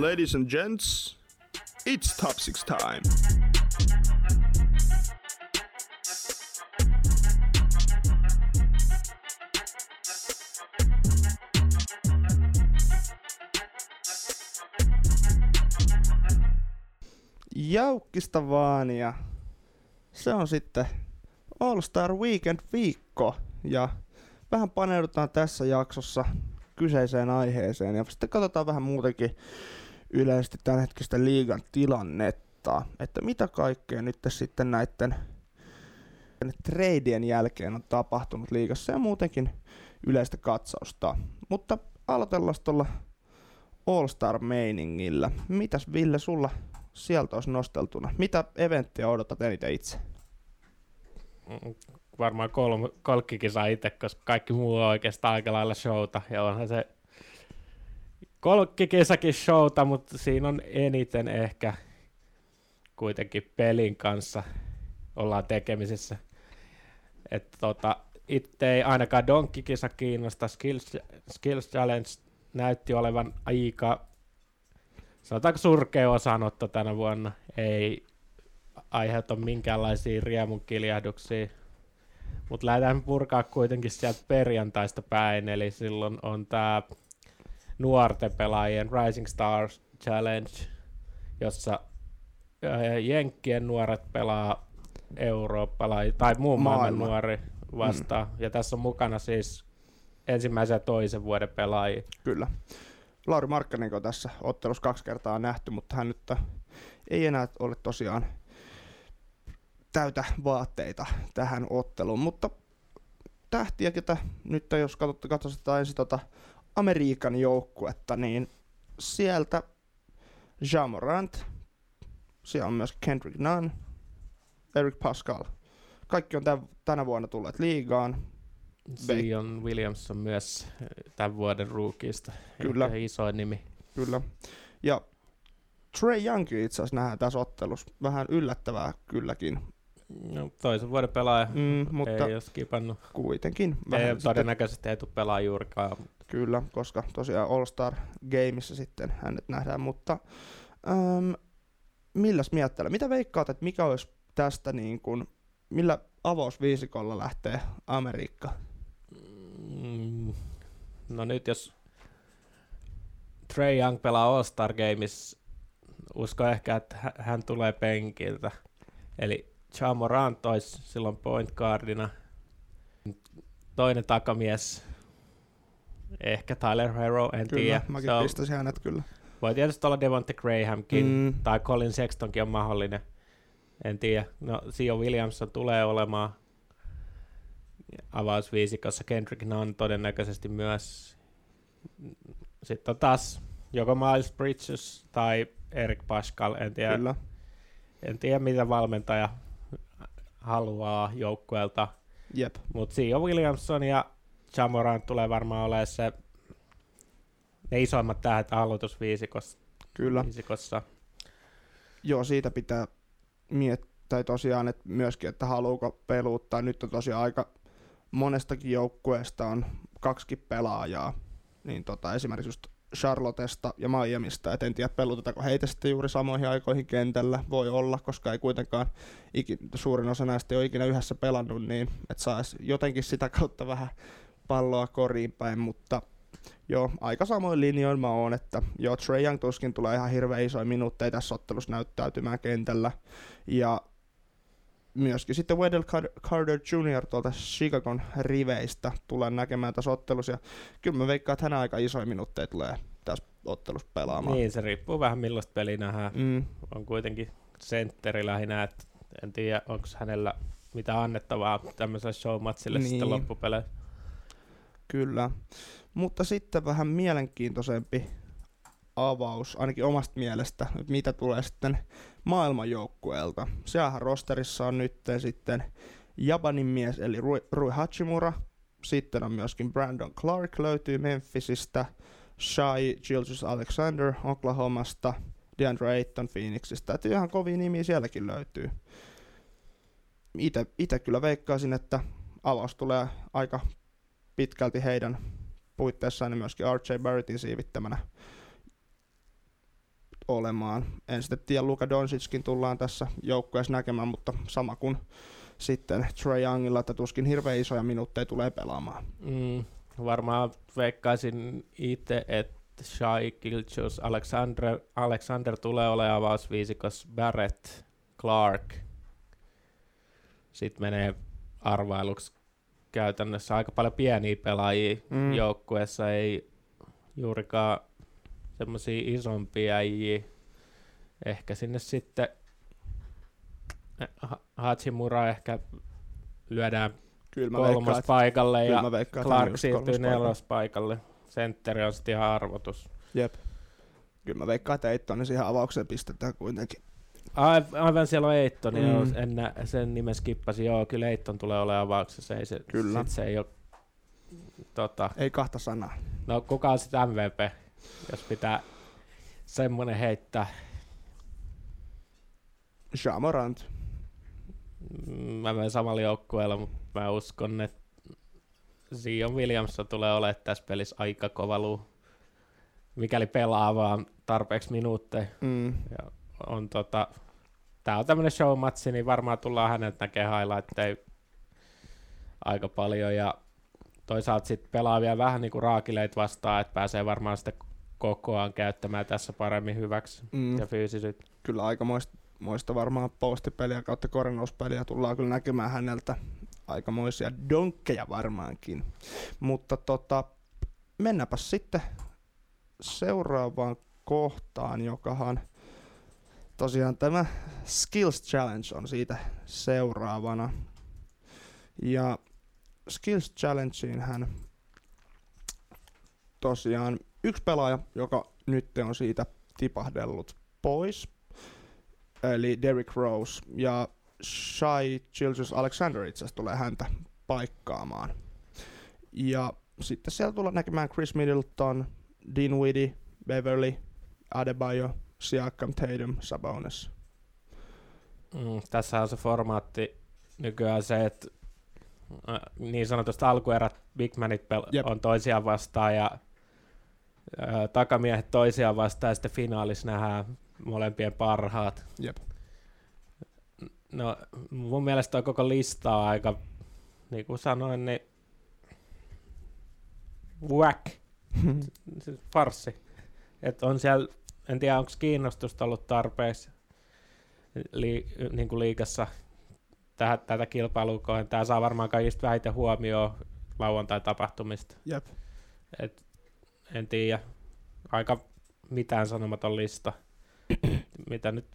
Ladies and gents, it's top six time. Jaukkista vaan ja se on sitten All Star Weekend viikko ja vähän paneudutaan tässä jaksossa kyseiseen aiheeseen ja sitten katsotaan vähän muutenkin yleisesti tämänhetkistä liigan tilannetta, että mitä kaikkea nyt sitten näiden treidien jälkeen on tapahtunut liigassa ja muutenkin yleistä katsausta. Mutta aloitellaan tuolla All-Star-meiningillä. Mitäs Ville sulla sieltä olisi nosteltuna? Mitä eventtiä odotat eniten itse? Varmaan kolme, kolkkikisa itse, koska kaikki muu on oikeastaan aika lailla showta. Ja onhan se kolkkikisakin showta, mutta siinä on eniten ehkä kuitenkin pelin kanssa ollaan tekemisissä. Että tota, itse ei ainakaan donkkikisa kiinnosta, Skills, Skills Challenge näytti olevan aika, sanotaanko surkea osanotto tänä vuonna, ei aiheuta minkäänlaisia riemun kiljahduksia. Mutta lähdetään purkaa kuitenkin sieltä perjantaista päin, eli silloin on tämä nuorten pelaajien Rising Stars Challenge, jossa Jenkkien nuoret pelaa eurooppalaisia tai muun maailman Maailma. nuori vastaan. Mm. Ja tässä on mukana siis ensimmäisen ja toisen vuoden pelaajia. Kyllä. Lauri Markkanen on tässä ottelussa kaksi kertaa nähty, mutta hän nyt ei enää ole tosiaan täytä vaatteita tähän otteluun, mutta tähtiä, ketä nyt jos katsotaan ensin tota Amerikan joukkuetta, niin sieltä Jamorant, siellä on myös Kendrick Nunn, Eric Pascal. Kaikki on tämän, tänä vuonna tulleet liigaan. Zion Williams on myös tämän vuoden ruukista. Kyllä. isoin nimi. Kyllä. Ja Trey Young itse asiassa nähdään tässä ottelussa. Vähän yllättävää kylläkin. No, toisen vuoden pelaaja mm, mutta ei ole skipannut. Kuitenkin. Vähän ei, todennäköisesti ei tule pelaa juurikaan. Kyllä, koska tosiaan All-Star Gameissa sitten hänet nähdään, mutta ähm, milläs miettelee? Mitä veikkaat, että mikä olisi tästä niin kuin, millä avausviisikolla lähtee Amerikka? Mm, no nyt jos Trey Young pelaa All-Star Games, usko ehkä, että hän tulee penkiltä. Eli Chamorant olisi silloin point guardina. Toinen takamies, ehkä Tyler Hero, en kyllä, tiedä. mäkin so, pistäisin hänet kyllä. Voi tietysti olla Devonte Grahamkin, mm. tai Colin Sextonkin on mahdollinen. En tiedä. No, Sio Williamson tulee olemaan avausviisikossa. Kendrick Nunn todennäköisesti myös. Sitten on taas joko Miles Bridges tai Eric Pascal. En tiedä, Kyllä. en tiedä mitä valmentaja haluaa joukkueelta. Jep. Mutta Sio Williamson ja Jamoran tulee varmaan olemaan se ne isoimmat tähdet aloitusviisikossa. Kyllä. Viisikossa. Joo, siitä pitää miettiä tosiaan, että myöskin, että haluuko peluuttaa. Nyt on tosiaan aika monestakin joukkueesta on kaksikin pelaajaa. Niin tota, esimerkiksi just Charlottesta ja Miamista, et en tiedä pelutetaanko heitä sitten juuri samoihin aikoihin kentällä, voi olla, koska ei kuitenkaan ikin, suurin osa näistä ei ole ikinä yhdessä pelannut, niin että saisi jotenkin sitä kautta vähän palloa koriin päin, mutta joo, aika samoin linjoin mä oon, että joo, Trey Young tuskin tulee ihan hirveän isoja minuutteja tässä ottelussa näyttäytymään kentällä, ja myöskin sitten Wendell Carter Jr. tuolta Chicagon riveistä tulee näkemään tässä ottelussa, ja kyllä mä veikkaan, että hän aika isoja minuutteja tulee tässä ottelussa pelaamaan. Niin, se riippuu vähän millaista peliä nähdään. Mm. On kuitenkin sentteri lähinnä, että en tiedä, onko hänellä mitä annettavaa tämmöiselle showmatsille niin. sitten loppupeleissä. Kyllä. Mutta sitten vähän mielenkiintoisempi avaus, ainakin omasta mielestä, että mitä tulee sitten maailmanjoukkueelta. Siellähän rosterissa on nyt sitten Japanin mies, eli Rui, Rui Hachimura. Sitten on myöskin Brandon Clark löytyy Memphisistä, Shai Gilgis Alexander Oklahomasta, DeAndre Ayton Phoenixista. Että ihan kovia nimiä sielläkin löytyy. Itse kyllä veikkaisin, että avaus tulee aika pitkälti heidän puitteissaan niin myöskin R.J. Barrettin siivittämänä. olemaan. En sitten tiedä, Luka Doncickin tullaan tässä joukkueessa näkemään, mutta sama kuin sitten Trae Youngilla, että tuskin hirveän isoja minuutteja tulee pelaamaan. Mm, varmaan veikkaisin itse, että Shai Gilchus Alexander, Alexander tulee olemaan avausviisikos Barrett, Clark. Sitten menee arvailuksi käytännössä aika paljon pieniä pelaajia mm. joukkueessa, ei juurikaan semmoisia isompia äijiä. Ehkä sinne sitten Hachimura ehkä lyödään Kyllä kolmas paikalle ja veikkaan, Clark siirtyy nelospaikalle. Sentteri on sitten ihan arvotus. Jep. Kyllä mä veikkaan, että Eittonen siihen avaukseen pistetään kuitenkin. Aivan siellä on Eitton, mm. joo, en nä, sen nimen skippasin. Joo, kyllä Eitton tulee olemaan avauksessa. Ei se, kyllä. Sit se ei ole, tota, ei kahta sanaa. No kuka on sitten MVP, jos pitää semmonen heittää? Jamorant. Mm, mä menen samalla joukkueella, mutta mä uskon, että Zion Williams tulee olemaan tässä pelissä aika kova luu. Mikäli pelaa vaan tarpeeksi minuutteja. Mm. Ja on tota, tää on tämmönen showmatsi, niin varmaan tullaan hänet näkee highlightteja aika paljon. Ja toisaalta sitten pelaa vielä vähän niin kuin raakileit vastaan, että pääsee varmaan sitten kokoaan käyttämään tässä paremmin hyväksi mm. ja fyysisyyttä. Kyllä aika moista varmaan postipeliä kautta korjauspeliä tullaan kyllä näkemään häneltä aikamoisia donkkeja varmaankin. Mutta tota, mennäpä sitten seuraavaan kohtaan, jokahan tosiaan tämä Skills Challenge on siitä seuraavana. Ja Skills Challengeen hän tosiaan yksi pelaaja, joka nyt on siitä tipahdellut pois, eli Derrick Rose, ja Shai Childress Alexander itse asiassa tulee häntä paikkaamaan. Ja sitten siellä tulee näkemään Chris Middleton, Dinwiddie, Beverly, Adebayo, Siakam, Tatum, Sabonis. Mm, tässä on se formaatti nykyään se, että äh, niin sanotusti alkuerät big manit pel- on toisiaan vastaan ja äh, takamiehet toisiaan vastaan ja sitten finaalissa nähdään molempien parhaat. Jep. No mun mielestä on koko lista aika, niin kuin sanoin, niin whack, farsi. Että on siellä, en tiedä onko kiinnostusta ollut tarpeeksi li, niin kuin liikassa tätä, tätä kilpailua. Tämä saa varmaan kaikista vähiten huomioon lauantai-tapahtumista. Jep. Et, en tiedä, aika mitään sanomaton lista. Mitä nyt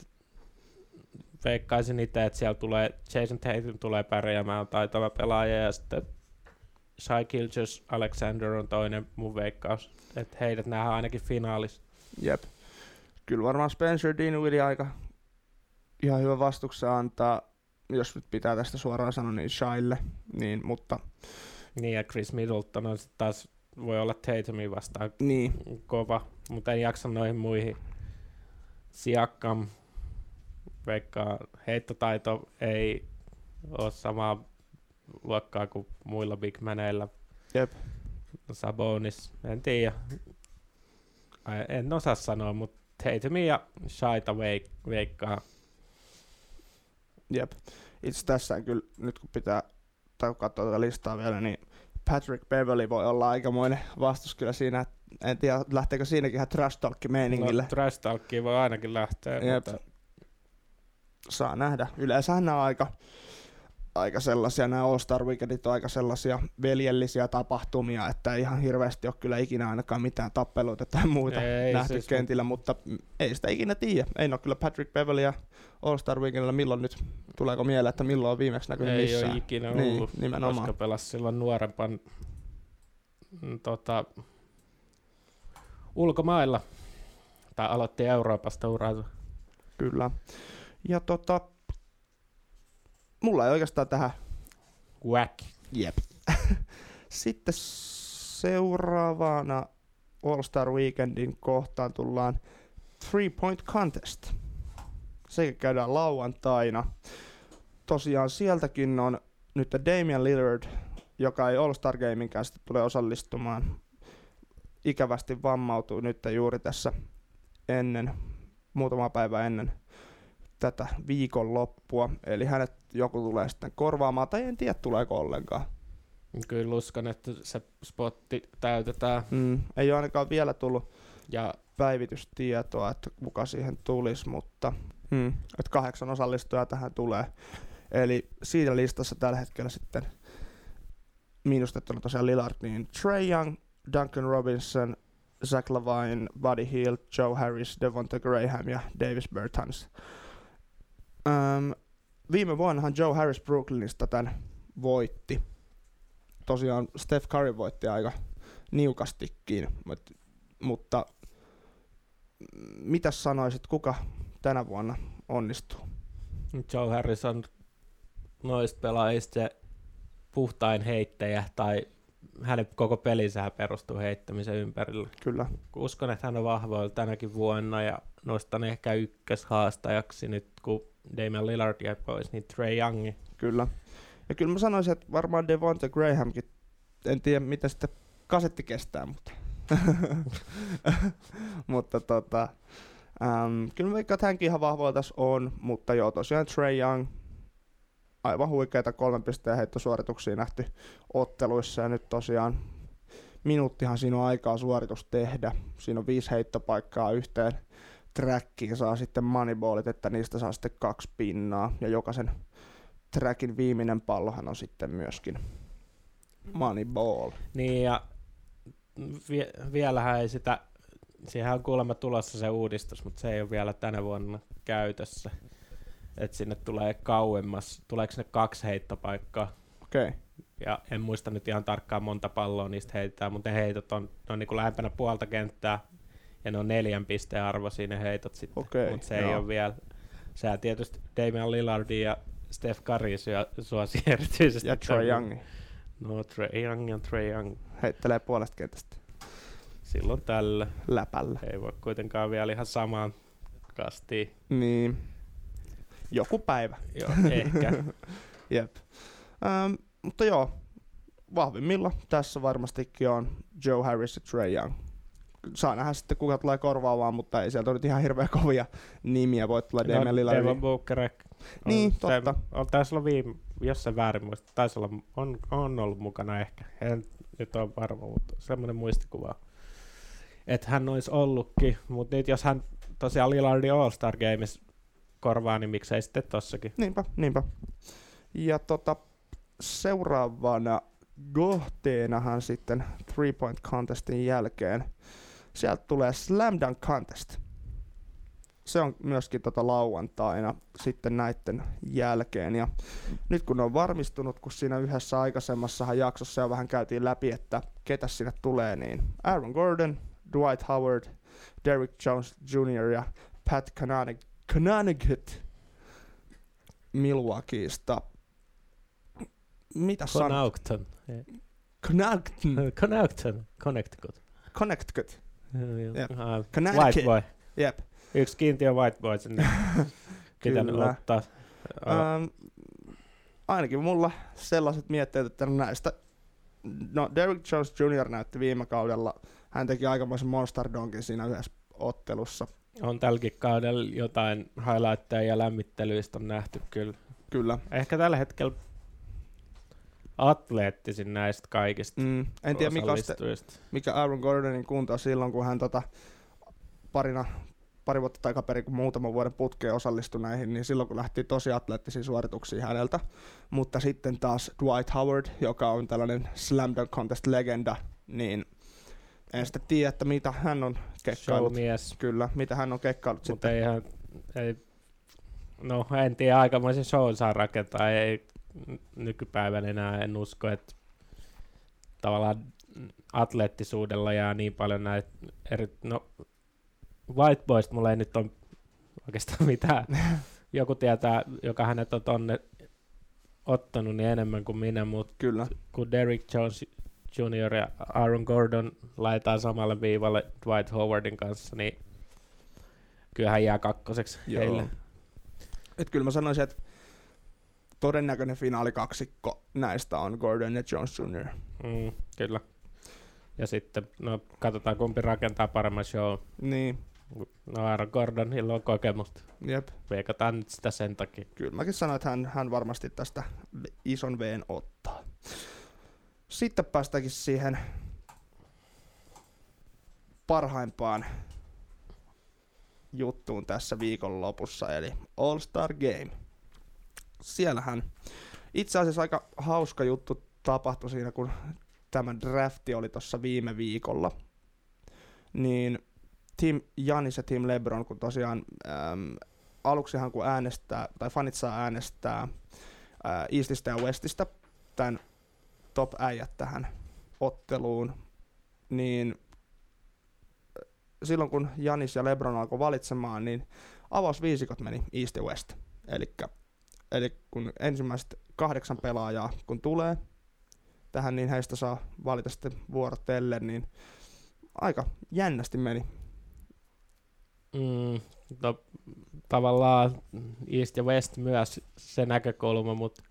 veikkaisin itse, että siellä tulee, Jason Tatum tulee pärjäämään taitava pelaaja ja sitten Shai Gilgis Alexander on toinen mun veikkaus. Että heidät nähdään ainakin finaalissa. Jep. Kyllä varmaan Spencer Dinwiddie aika ihan hyvä vastuksen antaa, jos nyt pitää tästä suoraan sanoa, niin Shaille, niin, mutta... Niin, ja Chris Middleton on sitten taas, voi olla Tatumia vastaan niin. kova, mutta en jaksa noihin muihin. Siakam, vaikka heittotaito ei ole samaa luokkaa kuin muilla big maneilla. Jep. Sabonis, en tiedä. En osaa sanoa, mutta Tatumia ja Shaita veik- veikkaa. Jep. Itse tässä kyllä, nyt kun pitää tai kun katsoo tätä listaa vielä, niin Patrick Beverly voi olla aikamoinen vastus kyllä siinä. En tiedä, lähteekö siinäkin ihan trash talk meiningille. No, trash voi ainakin lähteä. Jep. Mutta saa nähdä. Yleensä nämä on aika, aika sellaisia, nämä All-Star Weekendit on aika sellaisia veljellisiä tapahtumia, että ei ihan hirveästi ole kyllä ikinä ainakaan mitään tappeluita tai muita ei, nähty siis kentillä, mutta ei sitä ikinä tiedä. Ei ole kyllä Patrick Beverly All-Star Weekendillä milloin nyt, tuleeko mieleen, että milloin on viimeksi näkynyt ei missään. Ei ole ikinä niin, ollut, nimenomaan. koska pelasi silloin nuorempan mm, tota, ulkomailla, tai aloitti Euroopasta uransa. Kyllä. Ja tota, mulla ei oikeastaan tähän... Whack. Jep. Sitten seuraavana All Star Weekendin kohtaan tullaan Three Point Contest. Se käydään lauantaina. Tosiaan sieltäkin on nyt Damian Lillard, joka ei All Star Gamein kanssa tule osallistumaan. Ikävästi vammautui nyt juuri tässä ennen muutama päivä ennen tätä viikonloppua. Eli hänet joku tulee sitten korvaamaan, tai en tiedä tuleeko ollenkaan. Kyllä uskon, että se spotti täytetään. Mm, ei ole ainakaan vielä tullut Ja päivitystietoa, että kuka siihen tulisi, mutta mm, että kahdeksan osallistujaa tähän tulee. Eli siinä listassa tällä hetkellä sitten miinustettuna tosiaan Lillard, niin Trey Young, Duncan Robinson, Zach Lavine, Buddy Hield, Joe Harris, Devonta Graham ja Davis Bertans. Ähm, viime vuonnahan Joe Harris Brooklynista tämän voitti. Tosiaan Steph Curry voitti aika niukastikin, mut, mutta mitä sanoisit, kuka tänä vuonna onnistuu? Joe Harris on noista pelaajista se puhtain heittäjä, tai hänen koko pelinsä perustuu heittämisen ympärillä. Kyllä, Uskon, että hän on vahvoilla tänäkin vuonna, ja nostan ehkä ykköshaastajaksi nyt, kun Damian Lillard jäi pois, niin Trey Youngi. kyllä. Ja kyllä mä sanoisin, että varmaan Devonta Grahamkin, en tiedä mitä sitten kasetti kestää, mutta, mutta tota, äm, kyllä mä veikkaan, että hänkin ihan vahvoilla tässä on, mutta joo, tosiaan Trey Young, aivan huikeita kolmen pisteen heittosuorituksia nähty otteluissa ja nyt tosiaan minuuttihan siinä on aikaa suoritus tehdä. Siinä on viisi heittopaikkaa yhteen trackiin, saa sitten moneyballit, että niistä saa sitten kaksi pinnaa ja jokaisen trackin viimeinen pallohan on sitten myöskin moneyball. Niin, ja vie, vielähän ei sitä, siihen on kuulemma tulossa se uudistus, mutta se ei ole vielä tänä vuonna käytössä. Että sinne tulee kauemmas, tuleeko sinne kaksi heittopaikkaa, Okei, okay. ja en muista nyt ihan tarkkaan monta palloa niistä heitetään, mutta ne heitot on, ne on niin kuin lähempänä puolta kenttää, ja ne on neljän pisteen arvoisia ne heitot sitten, Okei, mutta se ei joo. ole vielä, sehän tietysti Damian Lillardin ja Steph Curry suosi erityisesti. ja Trae Young No Trae Young ja Trae Young heittelee puolesta kentästä silloin tällä. läpällä. Ei voi kuitenkaan vielä ihan samaan kastiin. Niin, joku päivä. Joo, ehkä. Jep. Ähm, mutta joo, vahvimmilla tässä varmastikin on Joe Harris ja Trey Young. Saa nähdä sitten kuka tulee korvaamaan, mutta ei sieltä ole nyt ihan hirveän kovia nimiä. Voi tulla no, Lillard. Devon Booker. on- Niin, totta. On, taisi olla viime, jos se väärin muista, taisi olla, on, on ollut mukana ehkä. En nyt ole varma, mutta semmoinen muistikuva. Että hän olisi ollutkin, mutta nyt jos hän tosiaan Lillardin All-Star Games korvaa, niin miksei sitten tossakin. Niinpä, niinpä. Ja tota, seuraavana kohteenahan sitten Three Point Contestin jälkeen sieltä tulee Slam Dunk Contest. Se on myöskin tota lauantaina sitten näiden jälkeen. Ja nyt kun on varmistunut, kun siinä yhdessä aikaisemmassahan jaksossa jo vähän käytiin läpi, että ketä sinne tulee, niin Aaron Gordon, Dwight Howard, Derrick Jones Jr. ja Pat Conanegut Milwaukeeista. Mitä sanot? Connaughton. Connaughton. Connaughton. Connecticut. Connecticut. Jep. Ah, Connecticut. White boy. Jep. Yksi kiintiö white boy sinne pitänyt Kyllä. ottaa. Ähm, ainakin mulla sellaiset mietteet, että näistä, no Derrick Jones Jr. näytti viime kaudella, hän teki aikamoisen monster donkin siinä yhdessä ottelussa. on tälläkin kaudella jotain highlightteja ja lämmittelyistä on nähty kyllä. Kyllä. Ehkä tällä hetkellä atleettisin näistä kaikista Mm, en tiedä mikä, osallistujista. mikä Aaron Gordonin kunto on silloin, kun hän tota, parina, pari vuotta takaperin, kun muutaman vuoden putkeen osallistui näihin, niin silloin kun lähti tosi atleettisiin suorituksiin häneltä. Mutta sitten taas Dwight Howard, joka on tällainen Slam Dunk Contest-legenda, niin en sitten tiedä, että mitä hän on kekkailut. Showmies, Kyllä, mitä hän on kekkailut mutta sitten. ei ihan, ei, no en tiedä, aikamoisen show saa rakentaa, ei n- nykypäivänä enää en usko, että tavallaan atleettisuudella jää niin paljon näitä eri, no White Boys mulla ei nyt ole oikeastaan mitään, joku tietää, joka hänet on tonne ottanut niin enemmän kuin minä, mutta Kyllä, kun Derrick Jones Jr. ja Aaron Gordon laitetaan samalle viivalle Dwight Howardin kanssa, niin kyllähän jää kakkoseksi Joo. heille. Et kyllä mä sanoisin, että todennäköinen finaalikaksikko näistä on Gordon ja Jones Jr. Mm, kyllä. Ja sitten, no katsotaan kumpi rakentaa paremman show. Niin, No Aaron Gordonilla on kokemusta. Jep. Veikataan nyt sitä sen takia. Kyllä mäkin sanoin, että hän, hän varmasti tästä ison veen ottaa. Sitten päästäänkin siihen parhaimpaan juttuun tässä viikonlopussa, eli All Star Game. Siellähän itse asiassa aika hauska juttu tapahtui siinä, kun tämä drafti oli tuossa viime viikolla. Niin Team Janis ja Team LeBron, kun tosiaan äm, aluksihan kun äänestää, tai fanit saa äänestää ää, Eastistä ja Westistä tämän top äijät tähän otteluun, niin silloin kun Janis ja Lebron alkoi valitsemaan, niin avausviisikot meni East ja West. Elikkä, eli kun ensimmäiset kahdeksan pelaajaa kun tulee tähän, niin heistä saa valita sitten vuorotellen, niin aika jännästi meni. Mm, no, tavallaan East ja West myös se näkökulma, mutta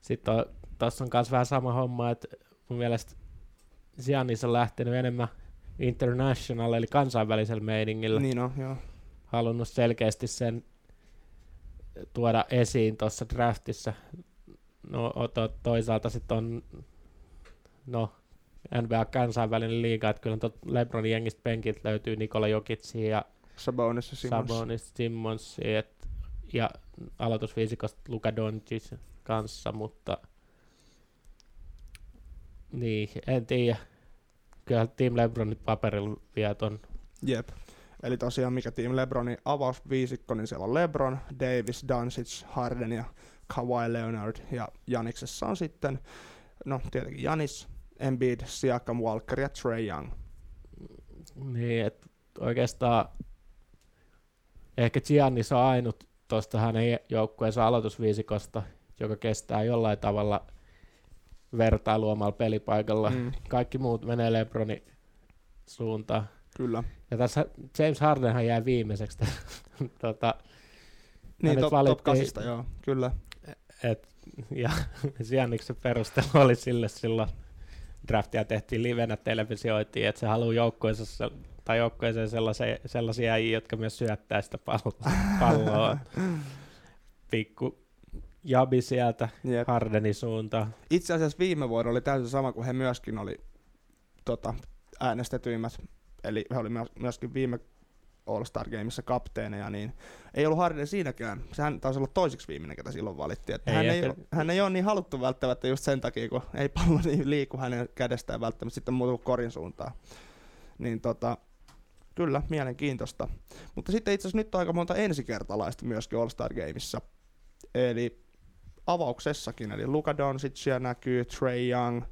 sitten tuossa on myös vähän sama homma, että mun mielestä Giannis on lähtenyt enemmän international, eli kansainvälisellä meiningillä. Niin on, joo. Halunnut selkeästi sen tuoda esiin tuossa draftissa. No to, toisaalta sitten on no, NBA kansainvälinen liiga, että kyllä LeBronin jengistä penkiltä löytyy Nikola Jokitsi ja Sabonis ja Simmons. Sabonis, Simmons et, ja aloitusfiisikosta Luka Doncic kanssa, mutta niin, en tiedä. Kyllä Team LeBronin paperilla vie ton. Jep. Eli tosiaan mikä Team LeBronin avausviisikko, niin siellä on LeBron, Davis, Doncic, Harden ja Kawhi Leonard. Ja Janiksessa on sitten, no tietenkin Janis, Embiid, Siakam, Walker ja Trey Young. Niin, että oikeastaan ehkä Giannis on ainut tuosta hänen joukkueensa aloitusviisikosta, joka kestää jollain tavalla vertailu omalla pelipaikalla. Mm. Kaikki muut menee Lebronin suuntaan. Kyllä. Ja tässä James Hardenhan jäi viimeiseksi. tota, niin, top, top kasista, joo, kyllä. Et, ja Sianniksen perustelu oli sille silloin, draftia tehtiin livenä, televisioitiin, että se haluaa joukkueensa tai joukkueeseen sellaisia, sellaisia äijä, jotka myös syöttää sitä palloa. palloa. Pikku jabi sieltä yep. Hardenin suuntaan. Itse asiassa viime vuonna oli täysin sama kuin he myöskin oli tota, äänestetyimmät. Eli he oli myöskin viime All-Star Gameissa kapteeneja, niin ei ollut Harden siinäkään. Sehän taisi olla toiseksi viimeinen, ketä silloin valittiin. Että ei hän, ei, hän ei ole niin haluttu välttämättä just sen takia, kun ei pallo niin liiku hänen kädestään välttämättä sitten muutu korin suuntaan. Niin tota, kyllä, mielenkiintoista. Mutta sitten itse asiassa nyt on aika monta ensikertalaista myöskin All-Star Gameissa. Eli avauksessakin, eli Luka Doncicia näkyy, Trey Young,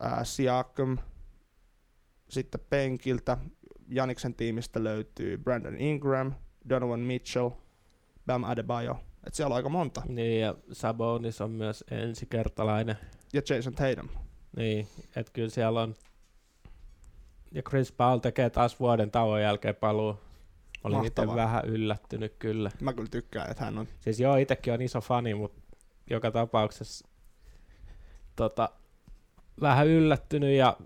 ää, Siakam, sitten penkiltä Janiksen tiimistä löytyy Brandon Ingram, Donovan Mitchell, Bam Adebayo. Et siellä on aika monta. Niin, ja Sabonis on myös ensikertalainen. Ja Jason Tatum. Niin, että kyllä siellä on ja Chris Paul tekee taas vuoden tauon jälkeen paluu. Olin itse vähän yllättynyt kyllä. Mä kyllä tykkään, että hän on. Siis joo, itsekin on iso fani, mutta joka tapauksessa tota, vähän yllättynyt ja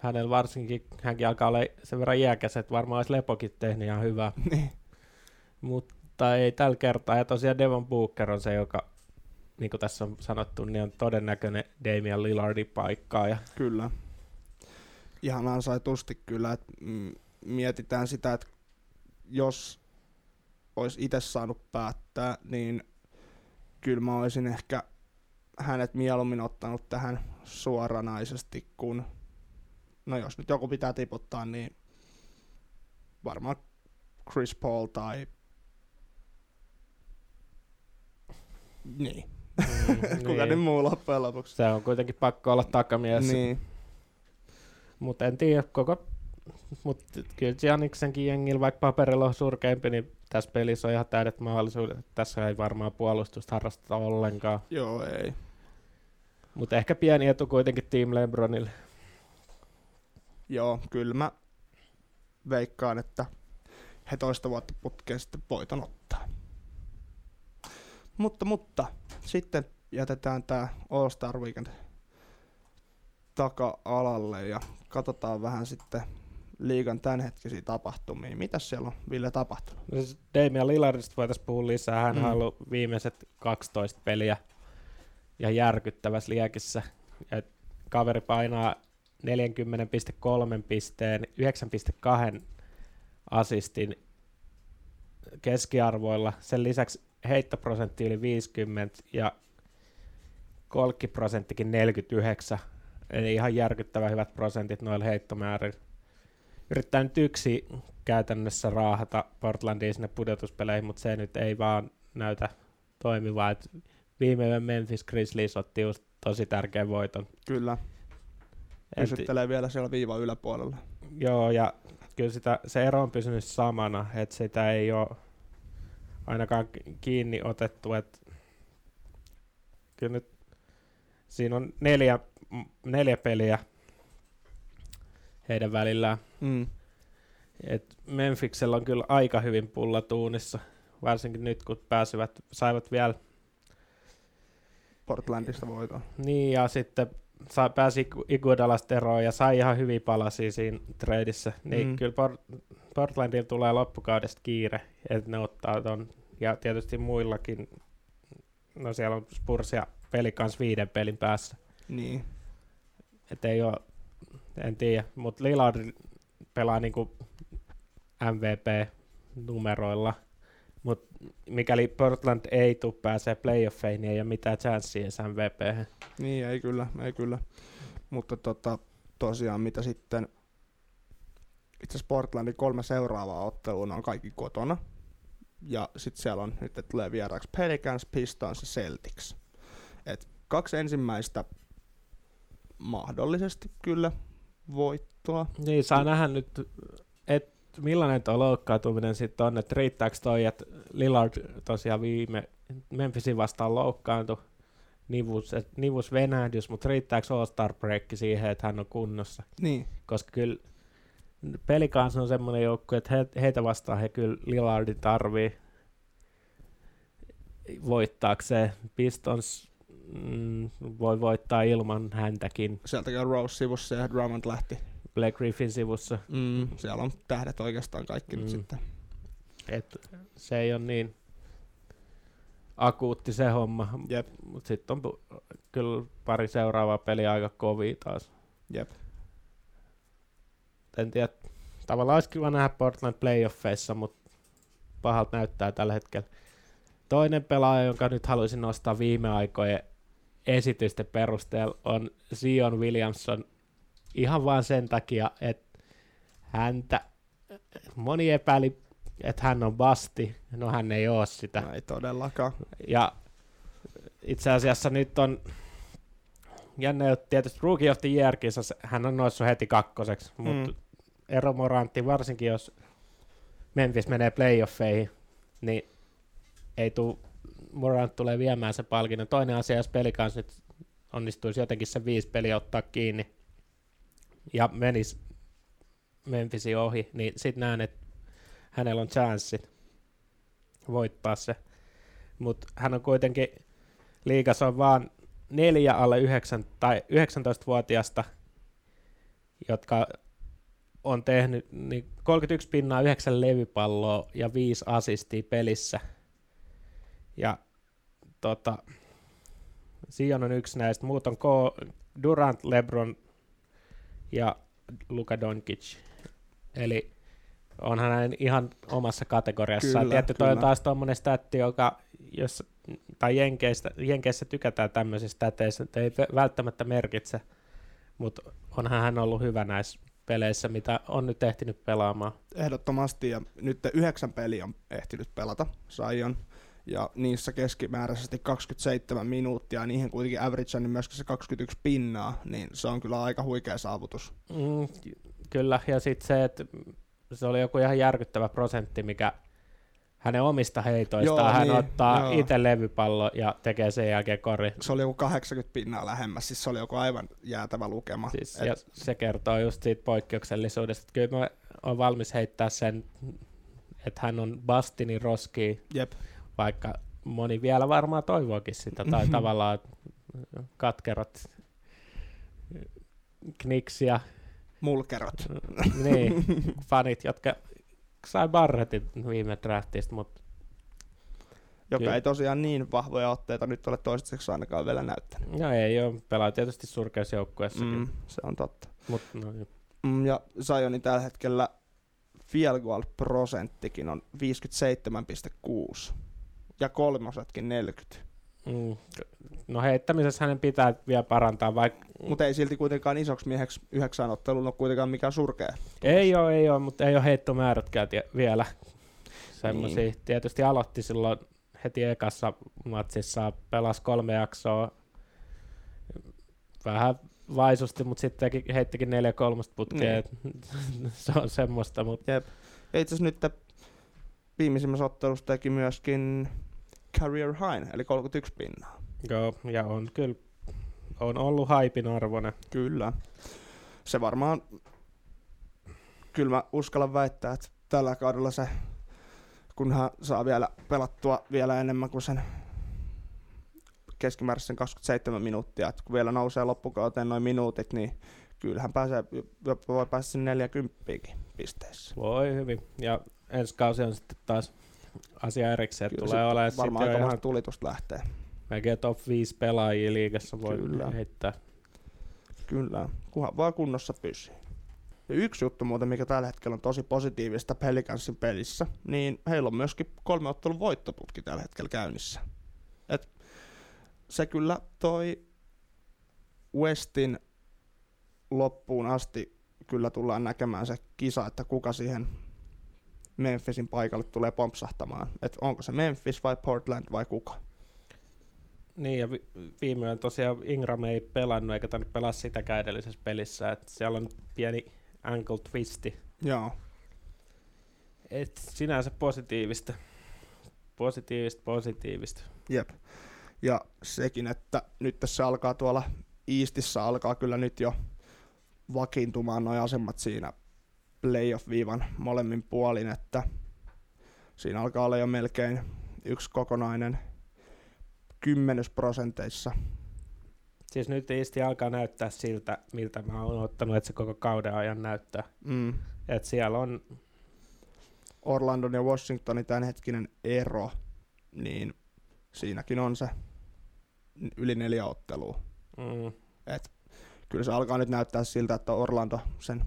hänellä varsinkin, hänkin alkaa olla sen verran iäkäs, että varmaan olisi lepokin tehnyt ihan hyvä. Niin. Mutta ei tällä kertaa. Ja tosiaan Devon Booker on se, joka, niin kuin tässä on sanottu, niin on todennäköinen Damian Lillardin paikkaa. Ja Kyllä ihan ansaitusti kyllä, että mietitään sitä, että jos olisi itse saanut päättää, niin kyllä mä olisin ehkä hänet mieluummin ottanut tähän suoranaisesti, kun no jos nyt joku pitää tiputtaa, niin varmaan Chris Paul tai niin. Mm, Kuka niin. muu loppujen lopuksi. Se on kuitenkin pakko olla takamies. Niin. Mutta en tiedä, koko... Mutta kyllä Gianniksenkin jengillä, vaikka paperilla on surkeampi, niin tässä pelissä on ihan täydet mahdollisuudet. Tässä ei varmaan puolustusta harrasteta ollenkaan. Joo, ei. Mutta ehkä pieni etu kuitenkin Team Lebronille. Joo, kyllä mä veikkaan, että he toista vuotta putkeen sitten voiton ottaa. Mutta, mutta sitten jätetään tämä All Star Weekend taka-alalle ja katsotaan vähän sitten liigan tämänhetkisiä tapahtumia. Mitäs siellä on, Ville, tapahtunut? No siis Damian Lillardista voitaisiin puhua lisää. Hän Mm. on ollut viimeiset 12 peliä ja järkyttävässä liekissä. Ja kaveri painaa 40,3 pisteen, 9,2 assistin keskiarvoilla. Sen lisäksi heittoprosentti yli 50 ja kolkkiprosenttikin 49. Eli ihan järkyttävän hyvät prosentit noilla heittomäärillä. Yrittää nyt yksi käytännössä raahata Portlandiin sinne pudotuspeleihin, mutta se nyt ei vaan näytä toimivaa. Et viime Memphis Grizzlies otti just tosi tärkeän voiton. Kyllä, pysyttelee vielä siellä viiva yläpuolella. joo, ja kyllä sitä, se ero on pysynyt samana, että sitä ei ole ainakaan ki- kiinni otettu. Et kyllä nyt siinä on neljä, neljä peliä heidän välillään. Mm. Et Memphiksellä on kyllä aika hyvin pullatuunissa, varsinkin nyt kun pääsivät, saivat vielä Portlandista voitoa. niin ja sitten sa, pääsi Igu- Iguodalasta eroon ja sai ihan hyviä palasia siinä tradessa, niin Mm. mm. kyllä Port- Portlandilla tulee loppukaudesta kiire, että ne ottaa ton, ja tietysti muillakin, no siellä on Spurs ja peli kanssa viiden pelin päässä, Niin. et ei ole, en tiedä, mutta Lillard pelaa niinku MVP-numeroilla, mutta mikäli Portland ei tule pääsee playoffeihin, niin ei ole mitään chanssiä edes MVP. Niin, ei kyllä, ei kyllä. Mutta tota, tosiaan mitä sitten, itse asiassa Portlandin kolme seuraavaa ottelua, on kaikki kotona. Ja sitten siellä on, nyt tulee vieraaksi Pelicans, Pistons ja Celtics. Et kaksi ensimmäistä mahdollisesti kyllä voittoa. Niin, saa nähdä nyt, että millainen tuo loukkaantuminen sitten on, että riittääkö toi, että Lillard tosiaan viime Memphisin vastaan loukkaantui, nivus, et nivus venähdys, mutta riittääkö All-Star break siihen, että hän on kunnossa? Niin, Koska kyllä peli kanssa on semmoinen joukku, että he, heitä vastaan he kyllä Lillardin tarvii voittaakseen. Pistons mm, voi voittaa ilman häntäkin sieltäkin on Rose sivussa ja Drummond lähti. Blake Griffin sivussa. Mm, siellä on tähdet oikeastaan kaikki mm. nyt sitten. Et se ei ole niin akuutti se homma, Jep. mutta sitten on pu- kyllä pari seuraavaa peliä aika kovia taas. Jep. En tiedä, tavallaan olisi kiva nähdä Portland playoffeissa, mutta pahalta näyttää tällä hetkellä. Toinen pelaaja, jonka nyt haluaisin nostaa viime aikojen esitysten perusteella, on Zion Williamson. Ihan vaan sen takia, että häntä moni epäili, että hän on basti. No hän ei ole sitä. No, ei todellakaan. Ja itse asiassa nyt on jännä, että tietysti Rookie of the year -kisassa hän on noussut heti kakkoseksi, Mm. mutta Ero Morantti, varsinkin jos Memphis menee playoffeihin, niin ei tuu, Morant tulee viemään se palkinnon. Toinen asia, jos peli kanssa nyt onnistuisi jotenkin se viisi peliä ottaa kiinni ja menisi Memphisin ohi, niin sitten näen, että hänellä on chanssit voittaa se. Mutta hän on kuitenkin, liigas on vaan neljä alle 9 tai 19-vuotiasta, jotka on tehnyt niin 31 pinnaa, 9 levypalloa ja 5 assistia pelissä. Ja tota, Sion on yksi näistä. Muut on Ko- Durant, Lebron ja Luka Doncic. Eli onhan hän ihan omassa kategoriassaan. Kyllä, Tietty, toi on kyllä. taas tuommoinen statti, joka, jos, tai Jenkeistä, Jenkeissä tykätään tämmöisistä stäteistä, että ei vä- välttämättä merkitse, mutta onhan hän ollut hyvä näissä peleissä, mitä on nyt ehtinyt pelaamaan. Ehdottomasti, ja nyt yhdeksän peliä on ehtinyt pelata, Sion, ja niissä keskimääräisesti 27 minuuttia, ja niihin kuitenkin average on niin myöskin se 21 pinnaa, niin se on kyllä aika huikea saavutus. Mm, ky- kyllä, ja sitten se, että se oli joku ihan järkyttävä prosentti, mikä hänen omista heitoistaan, Joo, hän niin, ottaa itse levypallo ja tekee sen jälkeen kori. Se oli joku 80 pinnaa lähemmäs, siis se oli joku aivan jäätävä lukema. Siis, Et- ja se kertoo just siitä poikkeuksellisuudesta, että kyllä mä oon valmis heittää sen, että hän on Bastini roski, Jep, vaikka moni vielä varmaan toivoakin sitä, tai Mhm. tavallaan katkerat Knicks ja Mulkerot. niin, fanit, jotka sai Barrettin viime draftista, mutta Joka Kyllä. ei tosiaan niin vahvoja otteita nyt ole toistaiseksi ainakaan vielä näyttänyt. no ei ole, pelaa tietysti surkeusjoukkueessakin, Mm, mm. se on totta. mutta no, niin. Mm, ja Zionin tällä hetkellä field goal prosenttikin on 57,6 ja kolmosetkin 40. mm, no heittämisessä hänen pitää vielä parantaa, vaikka Mutta ei silti kuitenkaan isoksi mieheksi yhdeksän otteluun ole kuitenkaan mikään surkea. ei ole, ei ole, mutta ei ole heittomäärätkään tie- vielä semmoisia. Niin. Tietysti aloitti silloin heti ekassa matsissa, pelasi kolme jaksoa, vähän vaisusti, mutta sitten heittikin neljä kolmosta putkea. Niin. se on semmoista, mutta Jep. Itse asiassa nyt viimeisimmässä ottelussa teki myöskin career high, eli 31 pinnaa. joo, ja on kyllä on ollut haipin arvoinen. Kyllä. Se varmaan, kyllä mä uskallan väittää, että tällä kaudella se, kunhan saa vielä pelattua vielä enemmän kuin sen keskimääräisen 27 minuuttia, että kun vielä nousee loppukauteen noin minuutit, niin kyllähän pääsee, voi päästä sinne 40 pisteissä. Voi hyvin. Ja ensi kausi on sitten taas asia erikseen. Kyllä Tulee olemaan varmaan aika ihan tulitusta lähtee. melkein top 5 pelaajia liigassa voi Kyllä. heittää. Kyllä, kunhan vaan kunnossa pysyy. Ja yksi juttu muuten, mikä tällä hetkellä on tosi positiivista Pelicansin pelissä, niin heillä on myöskin kolme ottelun voittoputki tällä hetkellä käynnissä. Et se kyllä toi Westin loppuun asti kyllä tullaan näkemään se kisa, että kuka siihen Memphisin paikalle tulee pompsahtamaan. Et onko se Memphis vai Portland vai kuka? Niin, ja vi- viime yönä tosiaan Ingram ei pelannut, eikä tainnut pelaa sitäkään edellisessä pelissä. Et siellä on pieni ankle twisti. Joo, Et sinänsä positiivista. Positiivista, positiivista. Jep. Ja sekin, että nyt tässä alkaa tuolla Eastissä alkaa kyllä nyt jo vakiintumaan nuo asemat siinä playoff-viivan molemmin puolin, että siinä alkaa olla jo melkein yksi kokonainen kymmenysprosenteissa. Siis nyt Isti alkaa näyttää siltä, miltä mä oon ottanut, että se koko kauden ajan näyttää. Mm. Et siellä on, Orlandon ja Washingtonin tämänhetkinen ero, niin siinäkin on se yli neljä ottelua. mm, Et kyllä se alkaa nyt näyttää siltä, että Orlando sen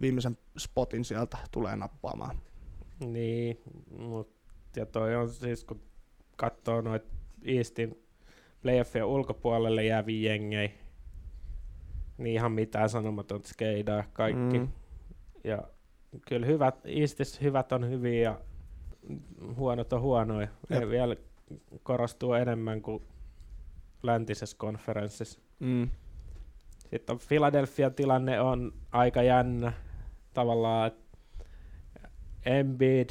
viimeisen spotin sieltä tulee nappaamaan. Niin, mut, ja toi on siis, kun katsoo noit Eastin playoffien ulkopuolelle jääviä jengejä, niin ihan mitään sanomatonta skeidaa kaikki. Mm. Mm. Ja kyllä hyvät, Eastissä hyvät on hyviä ja huonot on huonoja. Jep. Ei vielä korostuu enemmän kuin läntisessä konferenssissa. Mm. Sitten on Philadelphian tilanne on aika jännä tavallaan, Embiid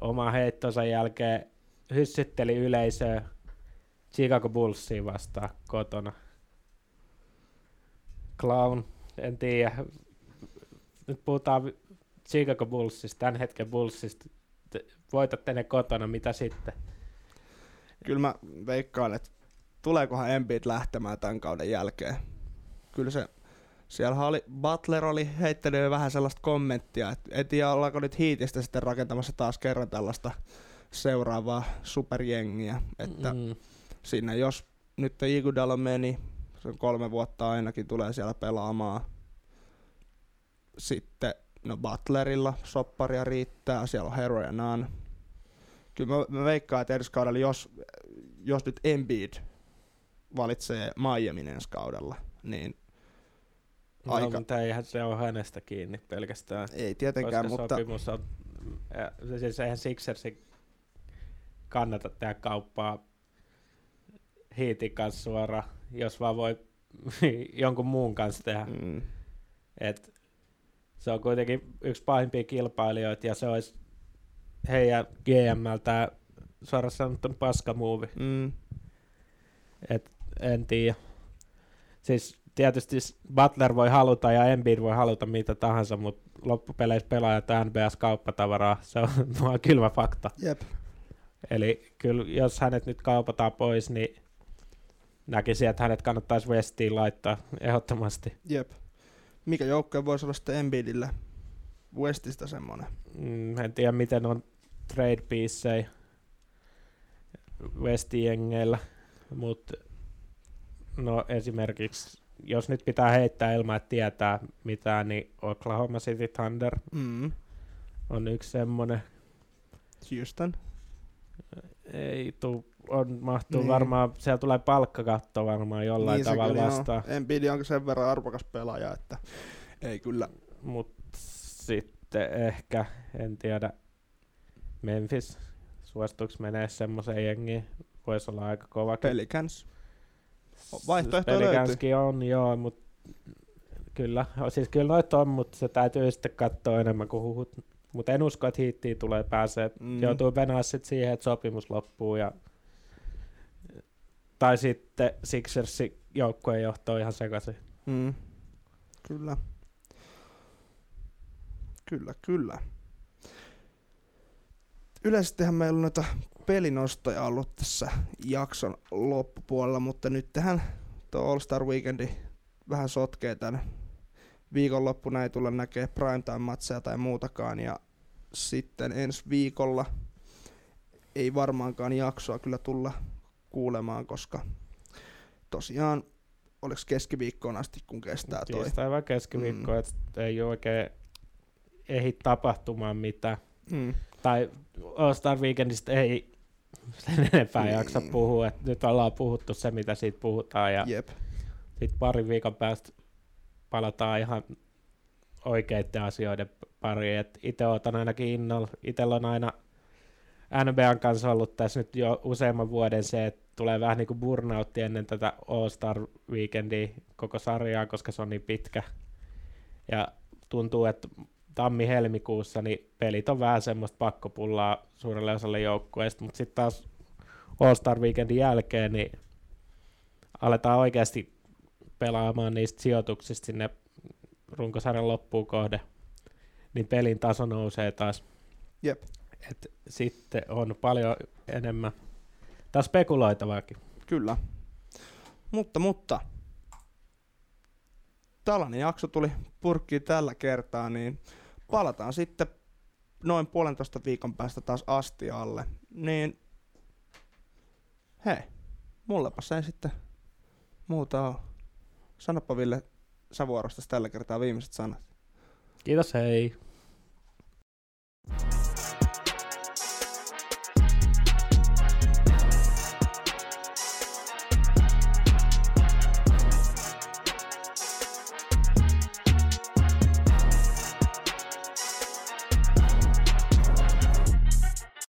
oma heittonsa jälkeen hyssytteli yleisöä Chicago Bullsia vastaan kotona. Clown, en tiedä. Nyt puhutaan Chicago Bullsista, tämän hetken Bullsista. Te- Voitatte ne kotona, mitä sitten? Kyllä mä veikkaan, että tuleekohan Embiid lähtemään tämän kauden jälkeen. Kyllä se, siellä oli, Butler oli heittänyt vähän sellaista kommenttia, että en tiedä ollaanko nyt hiitistä sitten rakentamassa taas kerran tällaista seuraavaa superjengiä, että mm. Sinne jos nyt Iguodala meni, se on kolme vuotta ainakin tulee siellä pelaamaan. Sitten, no Butlerilla sopparia riittää, siellä on Hero ja. Kyllä mä, mä veikkaan, että ensi kaudella, jos, jos nyt Embiid valitsee Miamin ensi kaudella, niin no, Aika- mutta eihän se ole hänestä kiinni pelkästään. ei tietenkään, koska mutta sopimus on, ja, siis eihän Sixersin kannata tehdä kauppaa Heatin kanssa suoraan, jos vaan voi jonkun muun kanssa tehdä. mm, Et se on kuitenkin yksi pahimpia kilpailijoita ja se olisi heidän GMltä suoraan sanottuna paskamuovi. mm, Et en tiedä. Siis tietysti Butler voi haluta ja Embiid voi haluta mitä tahansa, mutta loppupeleissä pelaajat on NBS kauppatavaraa. Se on vaan kylmä fakta. jep. Eli kyllä jos hänet nyt kaupataan pois, niin näkisin, että hänet kannattaisi Westiin laittaa ehdottomasti. Jep. Mikä joukkue voisi olla sitten Embiidille Westistä semmonen? Mm, en tiedä, miten on trade piecei Westijengeillä, mutta no esimerkiksi jos nyt pitää heittää ilman, että tietää mitään, niin Oklahoma City Thunder Mm. on yksi semmonen. Houston. Ei tuu, on, mahtuu Niin. varmaan, siellä tulee palkkakatto varmaan jollain niin tavalla vastaan. On. Embiid on sen verran arvokas pelaaja, että ei kyllä. Mutta sitten ehkä, en tiedä, Memphis, suostuuko menee semmoiseen jengiin, voisi olla aika kova. Pelicans. Vaihtoehtoja löytyy. On, joo, mutta kyllä, siis kyllä noita on, mutta se täytyy sitten katsoa enemmän kuin huhut. Mutta en usko, että hiittiin tulee pääsee. Mm. Mm. Joutuu venää sitten siihen, että sopimus loppuu. Ja... Tai sitten Sixersin joukkueen johto on ihan sekaisin. Mm. Kyllä. Kyllä, kyllä. Yleisestihän meillä on noita pelinostoja ollut tässä jakson loppupuolella, mutta nyt tähän tuo All Star Weekendi vähän sotkee tämän viikonloppuna ei tulla näkee primetime-matseja tai muutakaan ja sitten ensi viikolla ei varmaankaan jaksoa kyllä tulla kuulemaan, koska tosiaan oliko keskiviikkoon asti, kun kestää toi. Tiistai vai keskiviikko, mm. että ei oikein ehdi tapahtumaan mitään. Mm. Tai All Star Weekendistä ei sen enempää Niin. jaksa puhua. Et nyt ollaan puhuttu se, mitä siitä puhutaan. Ja Jep. sitten parin viikon päästä palataan ihan oikeiden asioiden pariin. Itse otan ainakin innolla. Itellä on aina NBAn kanssa ollut tässä nyt jo useamman vuoden se, että tulee vähän niin kuin burnoutti ennen tätä All-Star Weekendia koko sarjaa, koska se on niin pitkä. Ja tuntuu, että tammi-helmikuussa niin pelit on vähän semmoista pakkopullaa suurelle osalle joukkueesta, mutta sitten taas All-Star Weekendin jälkeen niin aletaan oikeasti pelaamaan niistä sijoituksista sinne runkosarjan loppuun kohde, niin pelin taso nousee taas. Jep. Et sitten on paljon enemmän taas spekuloitavaakin. Kyllä. Mutta, mutta. Tällainen jakso tuli purkkiin tällä kertaa, niin palataan sitten noin puolentoista viikon päästä taas astialle. Niin hei, mullepa se sitten muuta ole. Sanoppa Ville sä vuorostasi tällä kertaa viimeiset sanat. Kiitos, hei!